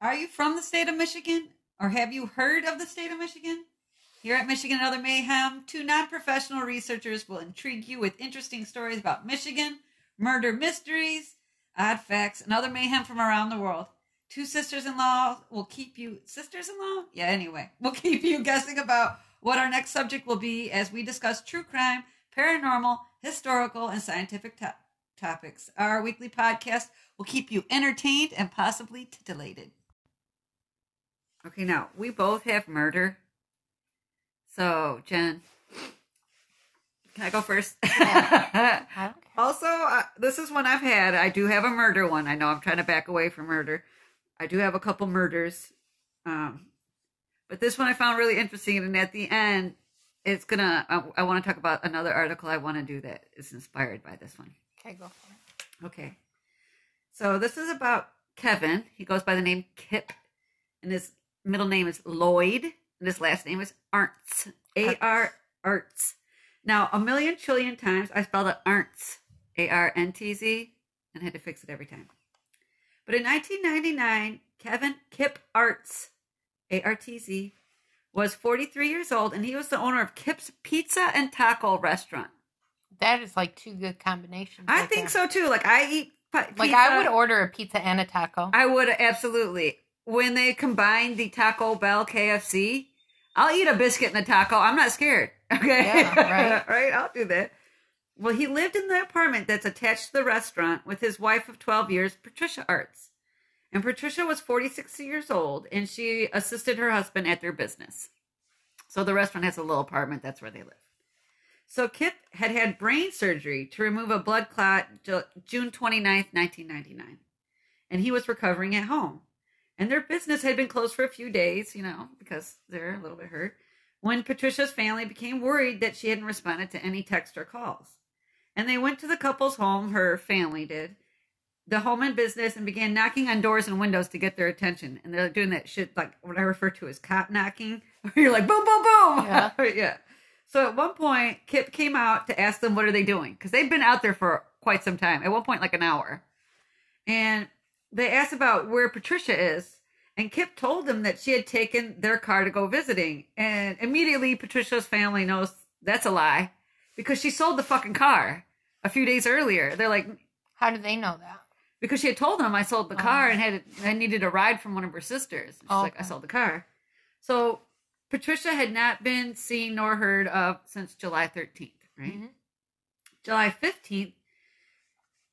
Are you from the state of Michigan? Or have you heard of the state of Michigan? Here at Michigan and Other Mayhem, two non professional researchers will intrigue you with interesting stories about Michigan, murder mysteries, odd facts, and other mayhem from around the world. Two sisters in law will keep you, sisters in law? Yeah, anyway, will keep you guessing about what our next subject will be as we discuss true crime, paranormal, historical, and scientific to- topics. Our weekly podcast will keep you entertained and possibly titillated. Okay, now we both have murder. So, Jen, can I go first? Care. also, uh, this is one I've had. I do have a murder one. I know I'm trying to back away from murder. I do have a couple murders. Um, but this one I found really interesting. And at the end, it's gonna, I, I want to talk about another article I want to do that is inspired by this one. Okay, go for it. Okay. So this is about Kevin. He goes by the name Kip, and his middle name is Lloyd, and his last name is Arntz. A R Arts. Now, a million trillion times I spelled it Arntz, A R N T Z, and had to fix it every time. But in 1999, Kevin Kip Artz, A R T Z, was 43 years old, and he was the owner of Kip's Pizza and Taco Restaurant. That is like two good combinations. I right think there. so too. Like I eat pizza. Like I would order a pizza and a taco. I would absolutely. When they combine the Taco Bell KFC, I'll eat a biscuit and a taco. I'm not scared. Okay. Yeah, right. right. I'll do that. Well, he lived in the apartment that's attached to the restaurant with his wife of 12 years, Patricia Artz. And Patricia was 46 years old and she assisted her husband at their business. So the restaurant has a little apartment. That's where they live. So Kip had had brain surgery to remove a blood clot June 29th, 1999. And he was recovering at home. And their business had been closed for a few days, you know, because they're a little bit hurt. When Patricia's family became worried that she hadn't responded to any text or calls. And they went to the couple's home, her family did, the home and business, and began knocking on doors and windows to get their attention. And they're doing that shit like what I refer to as cop knocking, where you're like boom, boom, boom. Yeah. yeah. So at one point, Kip came out to ask them what are they doing because they've been out there for quite some time. At one point, like an hour, and they asked about where Patricia is. And Kip told them that she had taken their car to go visiting. And immediately, Patricia's family knows that's a lie because she sold the fucking car a few days earlier. They're like, How do they know that? because she had told them I sold the car Oh. and had I needed a ride from one of her sisters. She's Oh, like, I sold the car. So Patricia had not been seen nor heard of since July 13th, right? Mhm. July 15th,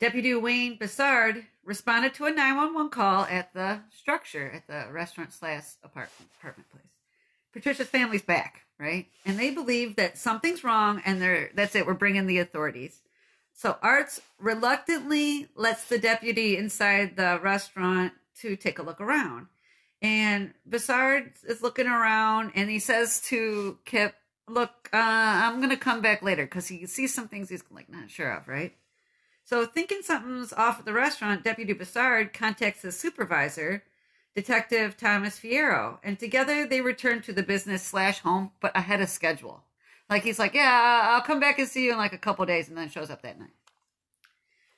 Deputy Wayne Bassard responded to a 911 call at the structure at the restaurant slash apartment, apartment place. Patricia's family's back, right? And they believe that something's wrong and they're that's it, we're bringing the authorities. So Artz reluctantly lets the deputy inside the restaurant to take a look around. And Bassard is looking around and he says to Kip, Look, uh, I'm going to come back later because he sees some things he's like not sure of, right? So, thinking something's off at the restaurant, Deputy Bassard contacts his supervisor, Detective Thomas Fierro, and together they return to the business slash home, but ahead of schedule. Like he's like, yeah, I'll come back and see you in like a couple days, and then shows up that night.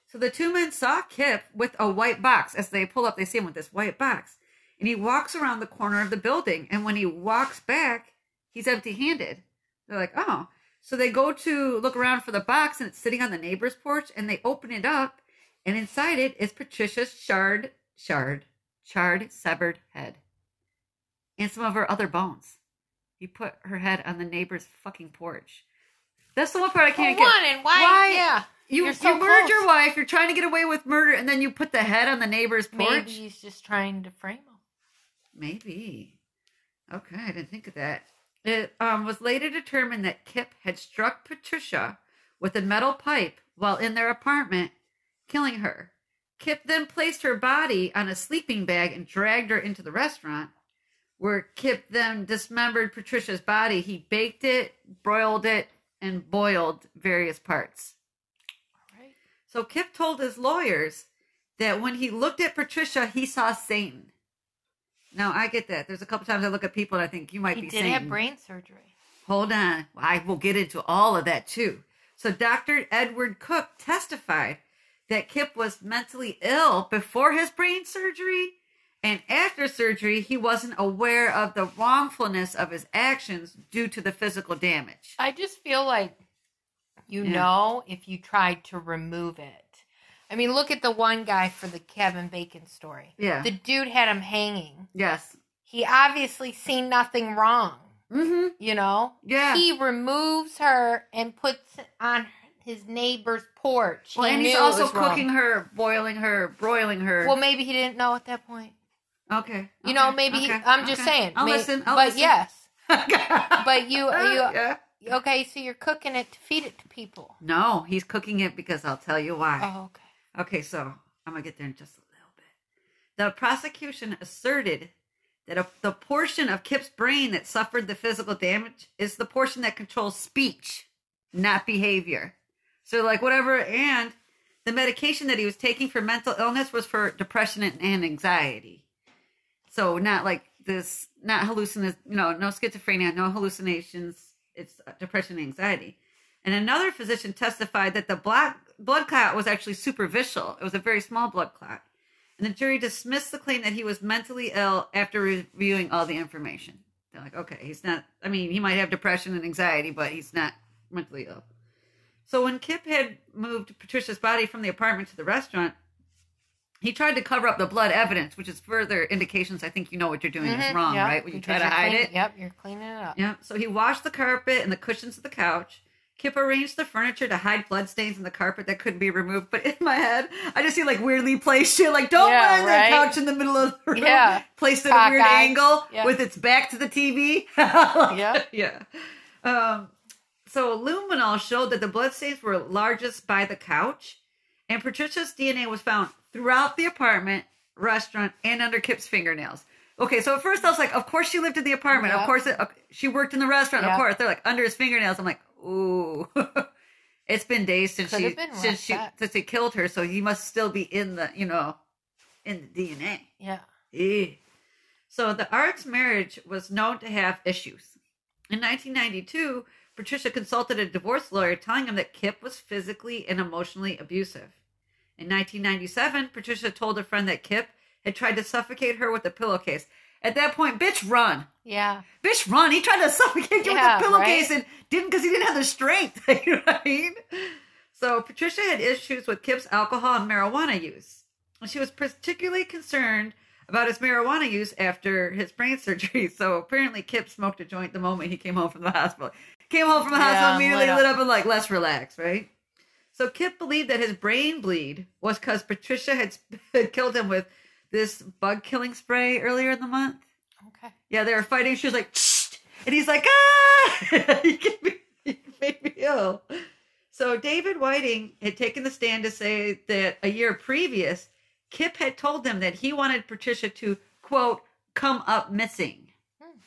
So the two men saw Kip with a white box. As they pull up, they see him with this white box, and he walks around the corner of the building. And when he walks back, he's empty-handed. They're like, oh. So they go to look around for the box, and it's sitting on the neighbor's porch. And they open it up, and inside it is Patricia's shard, shard, charred, severed head, and some of her other bones. He put her head on the neighbor's fucking porch. That's the one part I can't For get. one, and why? Why- Yeah. You, so you murdered your wife. You're trying to get away with murder, and then you put the head on the neighbor's porch. Maybe he's just trying to frame him. Maybe. Okay, I didn't think of that. It um, was later determined that Kip had struck Patricia with a metal pipe while in their apartment, killing her. Kip then placed her body on a sleeping bag and dragged her into the restaurant, where Kip then dismembered Patricia's body. He baked it, broiled it, and boiled various parts. All right. So Kip told his lawyers that when he looked at Patricia, he saw Satan. Now I get that. There's a couple times I look at people and I think you might He be did Satan. have brain surgery. Hold on. I will get into all of that too. So Dr. Edward Cook testified that Kip was mentally ill before his brain surgery And after surgery, he wasn't aware of the wrongfulness of his actions due to the physical damage. I just feel like you Yeah. know if you tried to remove it. I mean, look at the one guy for the Kevin Bacon story. Yeah. The dude had him hanging. yes. He obviously seen nothing wrong, Mm-hmm. you know? Yeah. He removes her and puts on his neighbor's porch. well, He and he's also wrong. cooking her, boiling her, broiling her. Well, maybe he didn't know at that point. okay. You know, okay, maybe he, I'm just okay. saying. I'll may- listen. I'll but listen. yes. but But you- you- yeah. Okay, so you're cooking it to feed it to people. No, he's cooking it because I'll tell you why. Oh, okay. Okay, so I'm gonna get there in just a little bit. The prosecution asserted that a, the portion of Kip's brain that suffered the physical damage is the portion that controls speech, not behavior. So, like whatever, and the medication that he was taking for mental illness was for depression and, and anxiety. So, not like this, not hallucin, you know, no schizophrenia, no hallucinations. It's uh, depression and anxiety. And another physician testified that the black blood clot was actually superficial. It was a very small blood clot. And the jury dismissed the claim that he was mentally ill after reviewing all the information. They're like, okay, he's not, I mean, he might have depression and anxiety, but he's not mentally ill. So when Kip had moved Patricia's body from the apartment to the restaurant, he tried to cover up the blood evidence, which is further indications I think you know what you're doing is Mhm, wrong, yep, right? When you try to hide clean- it. Yep, you're cleaning it up. Yeah. So he washed the carpet and the cushions of the couch. Kip arranged the furniture to hide bloodstains in the carpet that couldn't be removed. But in my head, I just see like weirdly placed shit. Like, don't Yeah, burn right? that couch in the middle of the room. Yeah. Placed at a weird Cockeyed. angle Yeah. with its back to the TV. yeah. Yeah. Um, so luminol showed that the bloodstains were largest by the couch, and Patricia's DNA was found throughout the apartment, restaurant, and under Kip's fingernails. Okay, so at first I was like, of course she lived in the apartment. Of course it, she worked in the restaurant. Of course, they're like under his fingernails. I'm like, ooh, it's been days since Could she since she rough since he killed her, so he must still be in the you know in the DNA. Yeah. Eh. So the Artz marriage was known to have issues. In 1992, Patricia consulted a divorce lawyer telling him that Kip was physically and emotionally abusive. In 1997, Patricia told a friend that Kip had tried to suffocate her with a pillowcase. At that point, bitch, run. Yeah. Bitch, run. He tried to suffocate you Yeah, with a pillowcase right? and didn't because he didn't have the strength. you know what I mean? So Patricia had issues with Kip's alcohol and marijuana use. And She was particularly concerned about his marijuana use after his brain surgery. So apparently Kip smoked a joint the moment he came home from the hospital. Came home from the hospital Yeah, immediately lit lit up. up and like, let's relax, right? So Kip believed that his brain bleed was because Patricia had, had killed him with this bug killing spray earlier in the month. Okay. Yeah, they were fighting. She was like, Shh! and he's like, ah, he can be- made me ill. So David Whiting had taken the stand to say that a year previous, Kip had told them that he wanted Patricia to quote come up missing. Hmm.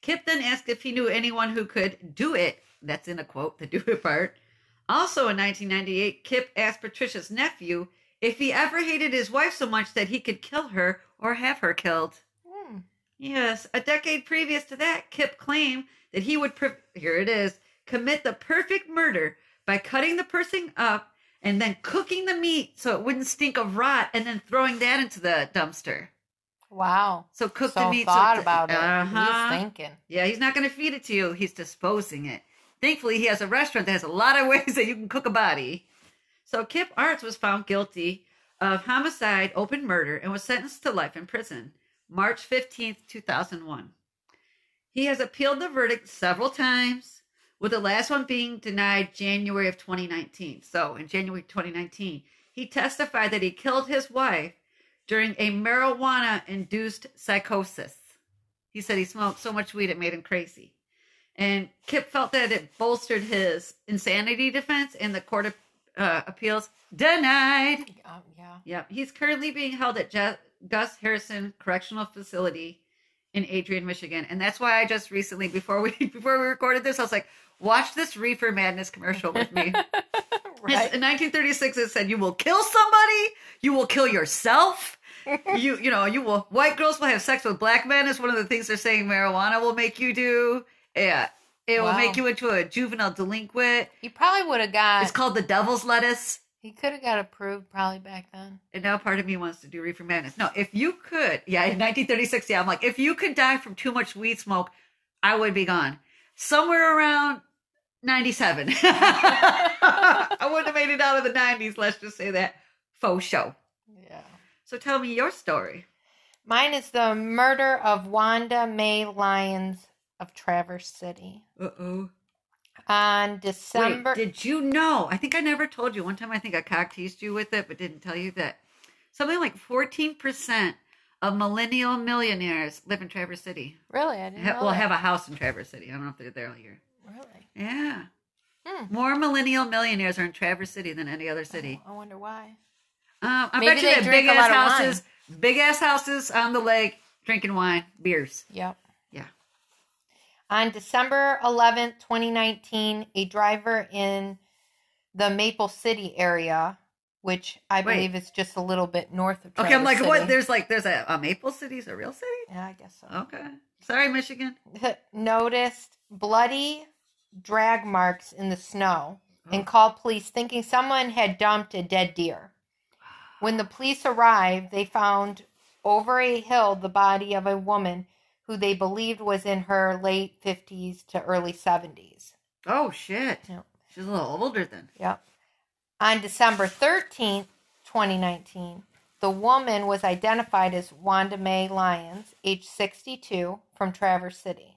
Kip then asked if he knew anyone who could do it. That's in a quote, the do it part. Also in 1998, Kip asked Patricia's nephew if he ever hated his wife so much that he could kill her or have her killed. Hmm. Yes, a decade previous to that, Kip claimed that he would, pre- here it is, commit the perfect murder by cutting the person up and then cooking the meat so it wouldn't stink of rot and then throwing that into the dumpster. Wow. So cook so the meat. thought so about it. Uh-huh. He's thinking. Yeah, he's not going to feed it to you. He's disposing it. Thankfully, he has a restaurant that has a lot of ways that you can cook a body. So Kip Artz was found guilty of homicide, open murder, and was sentenced to life in prison. March 15th, 2001. He has appealed the verdict several times, with the last one being denied January of 2019. So in January 2019, he testified that he killed his wife during a marijuana induced psychosis. He said he smoked so much weed it made him crazy. And Kip felt that it bolstered his insanity defense, and the Court of uh, Appeals denied. Um, yeah. Yep. He's currently being held at Je- Gus Harrison Correctional Facility in Adrian, Michigan. And that's why I just recently, before we before we recorded this, I was like, watch this Reefer Madness commercial with me. right. In 1936, it said, "You will kill somebody. You will kill yourself. you, you know, you will. White girls will have sex with black men. Is one of the things they're saying marijuana will make you do. Yeah, it will make you into a juvenile delinquent. You probably would have got. It's called the devil's lettuce. He could have got approved probably back then. And now part of me wants to do reefer madness. No, if you could, yeah, in 1936, yeah, I'm like, if you could die from too much weed smoke, I would be gone. Somewhere around 97. I wouldn't have made it out of the 90s, let's just say that. Faux show. Yeah. So tell me your story. Mine is the murder of Wanda May Lyons of Traverse City. Uh oh. On December. Wait, did you know? I think I never told you. One time I think I cock teased you with it, but didn't tell you that something like 14% of millennial millionaires live in Traverse City. really? I didn't Ha- well, that. have a house in Traverse City. I don't know if they're there here. Really? Yeah. Hmm. More millennial millionaires are in Traverse City than any other city. I wonder why. Um, I Maybe bet they you that drink big a ass lot of wine. houses, big ass houses on the lake, drinking wine, beers. Yep. On December 11th, 2019, a driver in the Maple City area, which I Wait. believe is just a little bit north of Okay, I'm like, City. what? There's like, there's a, a Maple City's a real city? Yeah, I guess so. Okay. Sorry, Michigan. Noticed bloody drag marks in the snow and called police thinking someone had dumped a dead deer. When the police arrived, they found over a hill the body of a woman who they believed was in her late 50s to early 70s. Oh shit. Yep. She's a little older then. Yep. On December 13th, 2019, the woman was identified as Wanda Mae Lyons, age 62, from Traverse City.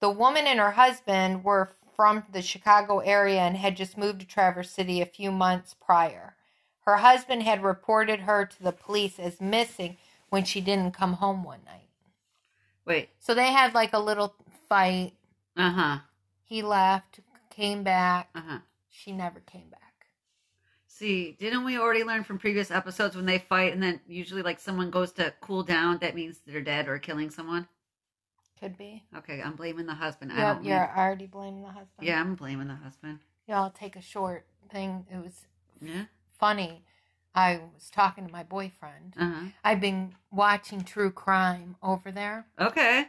The woman and her husband were from the Chicago area and had just moved to Traverse City a few months prior. Her husband had reported her to the police as missing when she didn't come home one night. Wait. So they had like a little fight. Uh huh. He left, came back. Uh huh. She never came back. See, didn't we already learn from previous episodes when they fight and then usually like someone goes to cool down, that means they're dead or killing someone? Could be. Okay, I'm blaming the husband. I don't you're mean- already blaming the husband. Yeah, I'm blaming the husband. Yeah, I'll take a short thing. It was Yeah. funny. I was talking to my boyfriend. Uh huh. I've been watching true crime over there, Okay.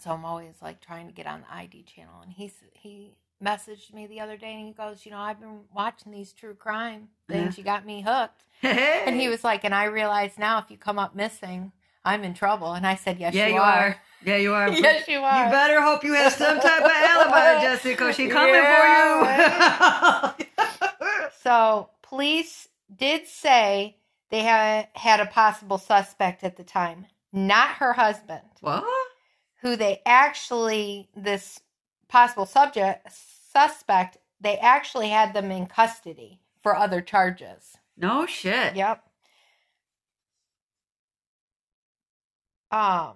so I'm always like trying to get on the ID channel. And he's he messaged me the other day, and he goes, "You know, I've been watching these true crime things. You got me hooked." Hey. And he was like, "And I realize now, if you come up missing, I'm in trouble." And I said, "Yes, Yeah, you, you are. are. Yeah, you are. yes, you are." You better hope you have some type of alibi, Jessica. She coming Yeah, for you. So police did say they had had a possible suspect at the time, not her husband, what? who they actually this possible subject suspect they actually had them in custody for other charges. No shit. Yep. Um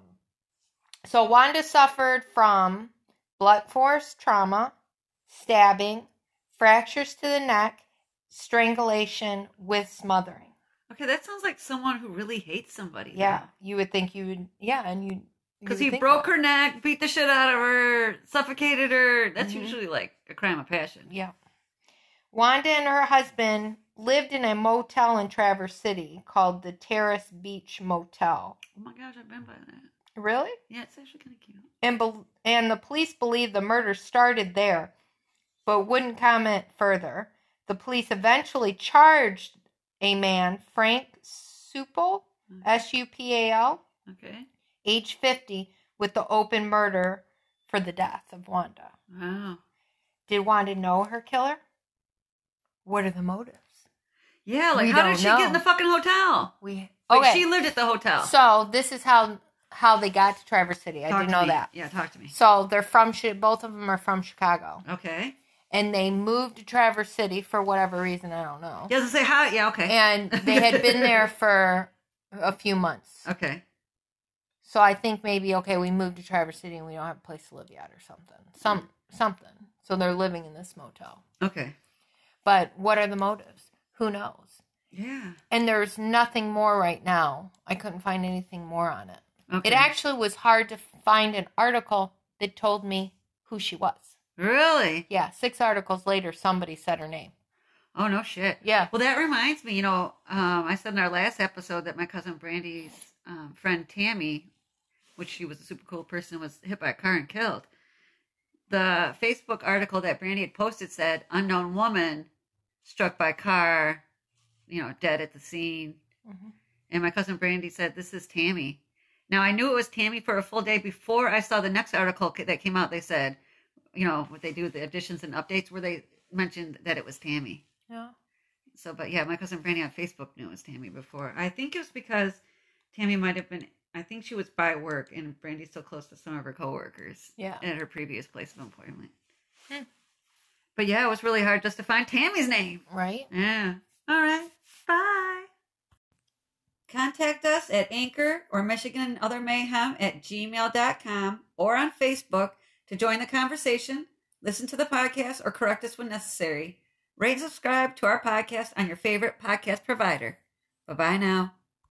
so Wanda suffered from blunt force trauma, stabbing, fractures to the neck, strangulation with smothering. Okay, that sounds like someone who really hates somebody. Yeah, you would think you would yeah, and you Because he broke her neck, beat the shit out of her, suffocated her. That's Mhm. usually like a crime of passion. Yeah. Wanda and her husband lived in a motel in Traverse City called the Terrace Beach Motel. Oh my gosh, I've been by that. Really? Yeah, it's actually kind of cute. And bel and the police believe the murder started there, but wouldn't comment further. The police eventually charged a man, Frank Supal, S U P A L, Okay. age 50, with the open murder for the death of Wanda. Wow. Did Wanda know her killer? What are the motives? Yeah, like We how did she know. get in the fucking hotel? We Like okay. she lived at the hotel. so this is how how they got to Traverse City. I didn't know me. that. Yeah, talk to me. So they're from both of them are from Chicago, Okay. And they moved to Traverse City for whatever reason I don't know. Doesn't say how. Yeah, okay. And they had been there for a few months. Okay. So I think maybe okay, we moved to Traverse City and we don't have a place to live yet or something. Some mm. something. So they're living in this motel. Okay. But what are the motives? Who knows? Yeah. And there's nothing more right now. I couldn't find anything more on it. Okay. It actually was hard to find an article that told me who she was. Really. Yeah, six articles later, somebody said her name. Oh no shit. Yeah. Well, that reminds me. You know, um, I said in our last episode that my cousin Brandy's um, friend Tammy, which she was a super cool person, was hit by a car and killed. The Facebook article that Brandy had posted said unknown woman struck by car you know, dead at the scene. Mhm. And my cousin Brandy said, This is Tammy. Now, I knew it was Tammy for a full day before I saw the next article that came out. They said, you know, what they do, the additions and updates, where they mentioned that it was Tammy. Yeah. So, but yeah, my cousin Brandy on Facebook knew it was Tammy before. I think it was because Tammy might have been, I think she was by work and Brandy's so close to some of her coworkers Yeah. at her previous place of employment. Hmm. But yeah, it was really hard just to find Tammy's name. Right? Yeah. All right. Bye. Contact us at Anchor or Michigan and Other Mayhem at gmail.com or on Facebook to join the conversation, listen to the podcast, or correct us when necessary. Rate and subscribe to our podcast on your favorite podcast provider. Bye bye now.